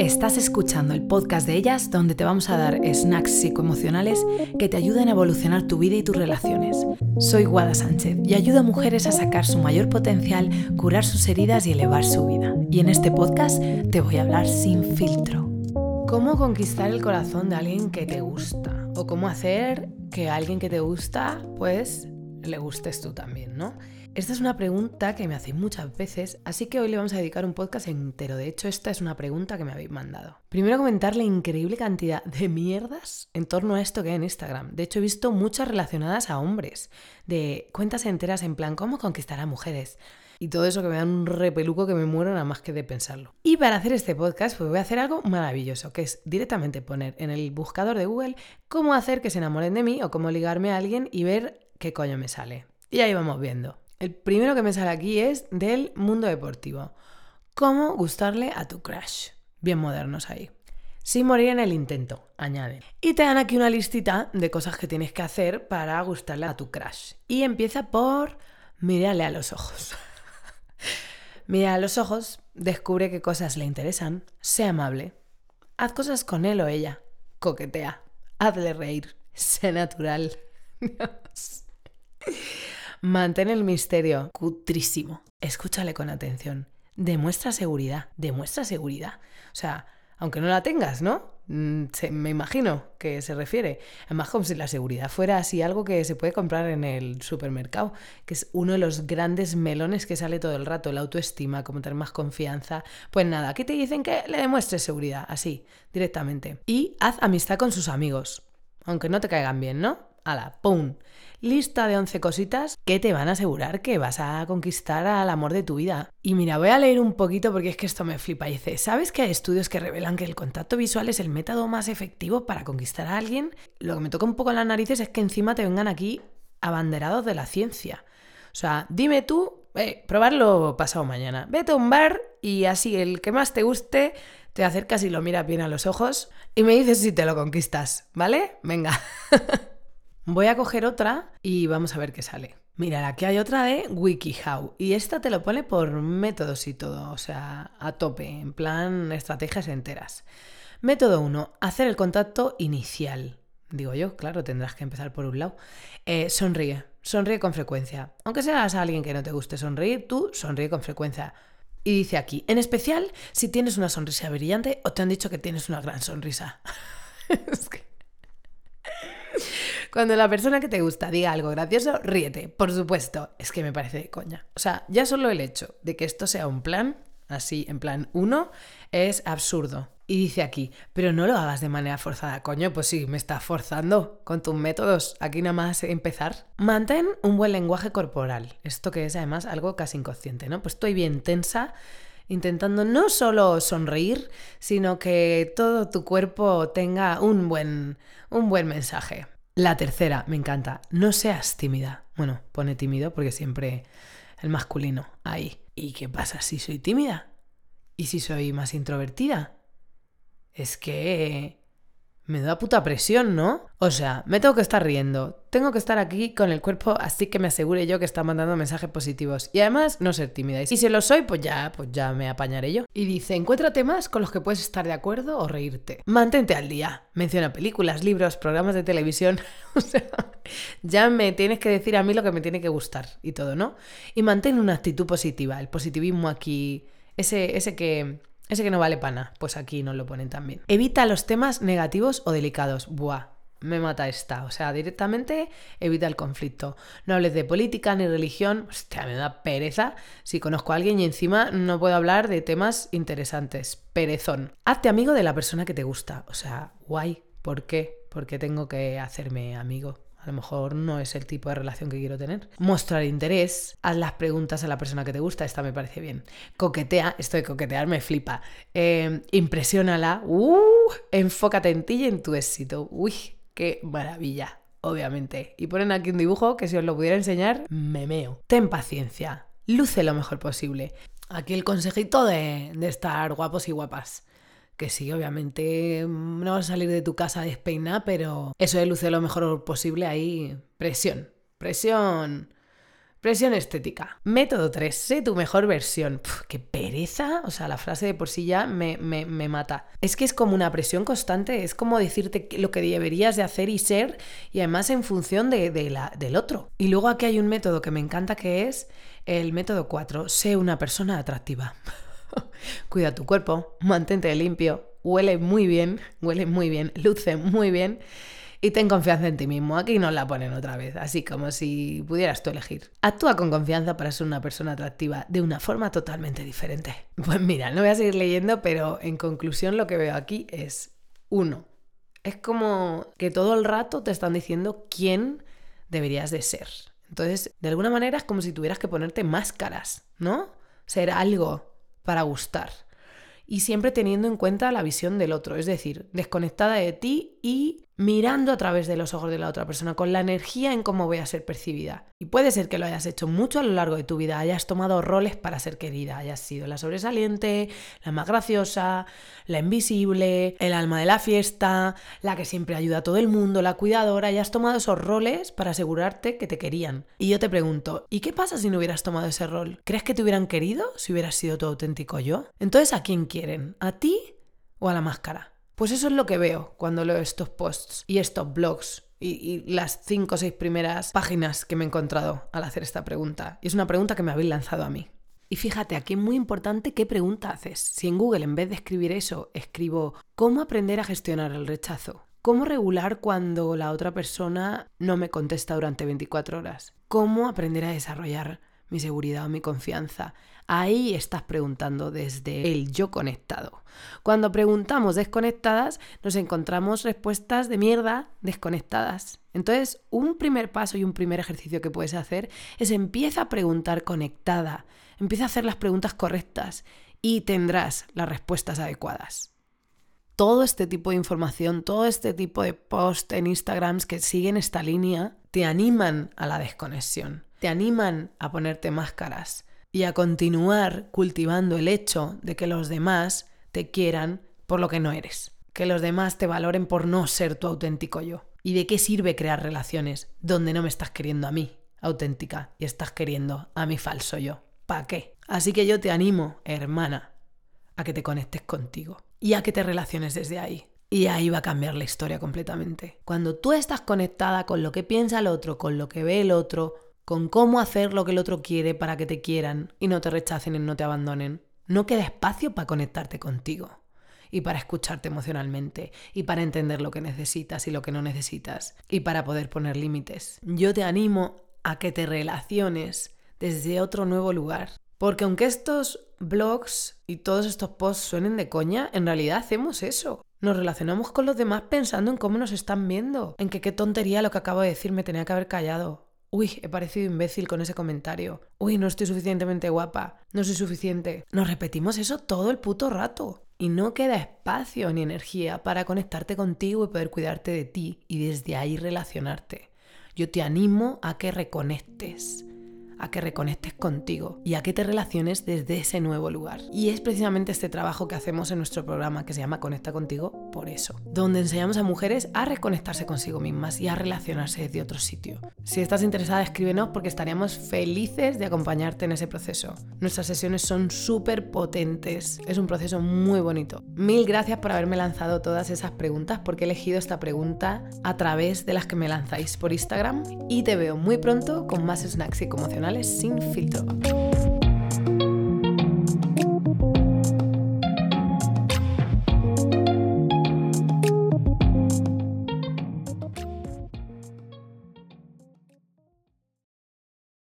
Estás escuchando el podcast de ellas donde te vamos a dar snacks psicoemocionales que te ayuden a evolucionar tu vida y tus relaciones. Soy Guada Sánchez y ayudo a mujeres a sacar su mayor potencial, curar sus heridas y elevar su vida. Y en este podcast te voy a hablar sin filtro. ¿Cómo conquistar el corazón de alguien que te gusta? O cómo hacer que alguien que te gusta, pues le gustes tú también, ¿no? Esta es una pregunta que me hacéis muchas veces, así que hoy le vamos a dedicar un podcast entero. De hecho, esta es una pregunta que me habéis mandado. Primero comentar la increíble cantidad de mierdas en torno a esto que hay en Instagram. De hecho, he visto muchas relacionadas a hombres, de cuentas enteras en plan, ¿cómo conquistar a mujeres? Y todo eso que me dan un repeluco que me muero nada más que de pensarlo. Y para hacer este podcast, pues voy a hacer algo maravilloso, que es directamente poner en el buscador de Google cómo hacer que se enamoren de mí o cómo ligarme a alguien y ver qué coño me sale. Y ahí vamos viendo. El primero que me sale aquí es del mundo deportivo. ¿Cómo gustarle a tu crush? Bien modernos ahí. Sin morir en el intento, añade. Y te dan aquí una listita de cosas que tienes que hacer para gustarle a tu crush. Y empieza por mírale a los ojos. Mira a los ojos, descubre qué cosas le interesan, sé amable. Haz cosas con él o ella. Coquetea. Hazle reír. Sé natural. Mantén el misterio. Cutrísimo. Escúchale con atención. Demuestra seguridad. Demuestra seguridad. O sea, aunque no la tengas, ¿no? Mm, me imagino que se refiere. Además, como si la seguridad fuera así algo que se puede comprar en el supermercado, que es uno de los grandes melones que sale todo el rato, la autoestima, como tener más confianza. Pues nada, aquí te dicen que le demuestres seguridad, así, directamente. Y haz amistad con sus amigos, aunque no te caigan bien, ¿no? ¡Hala! ¡Pum! lista de 11 cositas que te van a asegurar que vas a conquistar al amor de tu vida. Y mira, voy a leer un poquito porque es que esto me flipa. Dice, ¿sabes que hay estudios que revelan que el contacto visual es el método más efectivo para conquistar a alguien? Lo que me toca un poco en las narices es que encima te vengan aquí abanderados de la ciencia. O sea, dime tú, eh, probarlo pasado mañana. Vete a un bar y así el que más te guste te acercas y lo miras bien a los ojos y me dices si te lo conquistas, ¿vale? Venga. Voy a coger otra y vamos a ver qué sale. Mira, aquí hay otra de WikiHow y esta te lo pone por métodos y todo, o sea, a tope, en plan estrategias enteras. Método 1, hacer el contacto inicial. Digo yo, claro, tendrás que empezar por un lado. Eh, sonríe, sonríe con frecuencia. Aunque seas alguien que no te guste sonreír, tú sonríe con frecuencia. Y dice aquí, en especial si tienes una sonrisa brillante o te han dicho que tienes una gran sonrisa. es que... Cuando la persona que te gusta diga algo gracioso, ríete, por supuesto. Es que me parece de coña. O sea, ya solo el hecho de que esto sea un plan, así, en plan uno, es absurdo. Y dice aquí, pero no lo hagas de manera forzada. Coño, pues sí, me estás forzando con tus métodos. Aquí nada más empezar. Mantén un buen lenguaje corporal. Esto que es además algo casi inconsciente, ¿no? Pues estoy bien tensa intentando no solo sonreír, sino que todo tu cuerpo tenga un buen, un buen mensaje. La tercera, me encanta, no seas tímida. Bueno, pone tímido porque siempre el masculino ahí. ¿Y qué pasa si soy tímida? ¿Y si soy más introvertida? Es que me da puta presión, ¿no? O sea, me tengo que estar riendo. Tengo que estar aquí con el cuerpo así que me asegure yo que está mandando mensajes positivos. Y además, no ser tímida. Y si lo soy, pues ya, pues ya me apañaré yo. Y dice, encuentra temas con los que puedes estar de acuerdo o reírte. Mantente al día. Menciona películas, libros, programas de televisión. o sea, ya me tienes que decir a mí lo que me tiene que gustar y todo, ¿no? Y mantén una actitud positiva. El positivismo aquí, ese, ese que ese que no vale pana, pues aquí nos lo ponen también. Evita los temas negativos o delicados. Buah, me mata esta. O sea, directamente evita el conflicto. No hables de política ni religión. Hostia, me da pereza. Si conozco a alguien y encima no puedo hablar de temas interesantes. Perezón. Hazte amigo de la persona que te gusta. O sea, guay. ¿Por qué? Porque tengo que hacerme amigo. A lo mejor no es el tipo de relación que quiero tener. Mostrar interés, haz las preguntas a la persona que te gusta, esta me parece bien. Coquetea, esto de coquetear me flipa. Eh, enfócate en ti y en tu éxito. Uy, qué maravilla, obviamente. Y ponen aquí un dibujo que si os lo pudiera enseñar, me meo. Ten paciencia, luce lo mejor posible. Aquí el consejito de, de estar guapos y guapas que sí, obviamente mm, no vas a salir de tu casa despeina, pero eso de luce lo mejor posible ahí, presión, presión Presión estética. Método 3. Sé tu mejor versión. ¡Qué pereza! O sea, la frase de por sí ya me, me, mata. Es que es como una presión constante. Es como decirte lo que deberías de hacer y ser. Y además en función de, la, del otro. Y luego aquí hay un método que me encanta que es el método 4. Sé una persona atractiva. Cuida tu cuerpo. Mantente limpio. Huele muy bien. Huele muy bien. Luce muy bien y ten confianza en ti mismo. Aquí nos la ponen otra vez, así como si pudieras tú elegir. Actúa con confianza para ser una persona atractiva de una forma totalmente diferente. Pues mira, no voy a seguir leyendo, pero en conclusión lo que veo aquí es, uno, es como que todo el rato te están diciendo quién deberías de ser. Entonces, de alguna manera es como si tuvieras que ponerte máscaras, ¿no? Ser algo para gustar. Y siempre teniendo en cuenta la visión del otro, es decir, desconectada de ti y mirando a través de los ojos de la otra persona, con la energía en cómo voy a ser percibida. Y puede ser que lo hayas hecho mucho a lo largo de tu vida, hayas tomado roles para ser querida, hayas sido la sobresaliente, la más graciosa, la invisible, el alma de la fiesta, la que siempre ayuda a todo el mundo, la cuidadora, hayas tomado esos roles para asegurarte que te querían. Y yo te pregunto, ¿y qué pasa si no hubieras tomado ese rol? ¿Crees que te hubieran querido si hubieras sido tu auténtico yo? Entonces, ¿a quién quieren? ¿A ti o a la máscara? Pues eso es lo que veo cuando leo estos posts y estos blogs y, las cinco o seis primeras páginas que me he encontrado al hacer esta pregunta. Y es una pregunta que me habéis lanzado a mí. Y fíjate, aquí es muy importante qué pregunta haces. Si en Google en vez de escribir eso, escribo ¿cómo aprender a gestionar el rechazo? ¿Cómo regular cuando la otra persona no me contesta durante 24 horas? ¿Cómo aprender a desarrollar mi seguridad o mi confianza? Ahí estás preguntando desde el yo conectado. Cuando preguntamos desconectadas, nos encontramos respuestas de mierda desconectadas. Entonces, un primer paso y un primer ejercicio que puedes hacer es empieza a preguntar conectada, empieza a hacer las preguntas correctas y tendrás las respuestas adecuadas. Todo este tipo de información, todo este tipo de posts en Instagram que siguen esta línea, te animan a la desconexión, te animan a ponerte máscaras, y a continuar cultivando el hecho de que los demás te quieran por lo que no eres, que los demás te valoren por no ser tu auténtico yo. ¿Y de qué sirve crear relaciones donde no me estás queriendo a mí, auténtica, y estás queriendo a mi falso yo? ¿Para qué? Así que yo te animo, hermana, a que te conectes contigo y a que te relaciones desde ahí. Y ahí va a cambiar la historia completamente. Cuando tú estás conectada con lo que piensa el otro, con lo que ve el otro, con cómo hacer lo que el otro quiere para que te quieran y no te rechacen y no te abandonen. No queda espacio para conectarte contigo y para escucharte emocionalmente y para entender lo que necesitas y lo que no necesitas y para poder poner límites. Yo te animo a que te relaciones desde otro nuevo lugar. Porque aunque estos blogs y todos estos posts suenen de coña, en realidad hacemos eso. Nos relacionamos con los demás pensando en cómo nos están viendo, en que qué tontería lo que acabo de decir me tenía que haber callado, Uy, he parecido imbécil con ese comentario. Uy, no estoy suficientemente guapa. No soy suficiente. Nos repetimos eso todo el puto rato. Y no queda espacio ni energía para conectarte contigo y poder cuidarte de ti y desde ahí relacionarte. Yo te animo a que reconectes a que reconectes contigo y a que te relaciones desde ese nuevo lugar. Y es precisamente este trabajo que hacemos en nuestro programa que se llama Conecta contigo por eso, donde enseñamos a mujeres a reconectarse consigo mismas y a relacionarse desde otro sitio. Si estás interesada, escríbenos porque estaríamos felices de acompañarte en ese proceso. Nuestras sesiones son súper potentes, es un proceso muy bonito. Mil gracias por haberme lanzado todas esas preguntas porque he elegido esta pregunta a través de las que me lanzáis por Instagram y te veo muy pronto con más snacks y conmocionales sin filtro.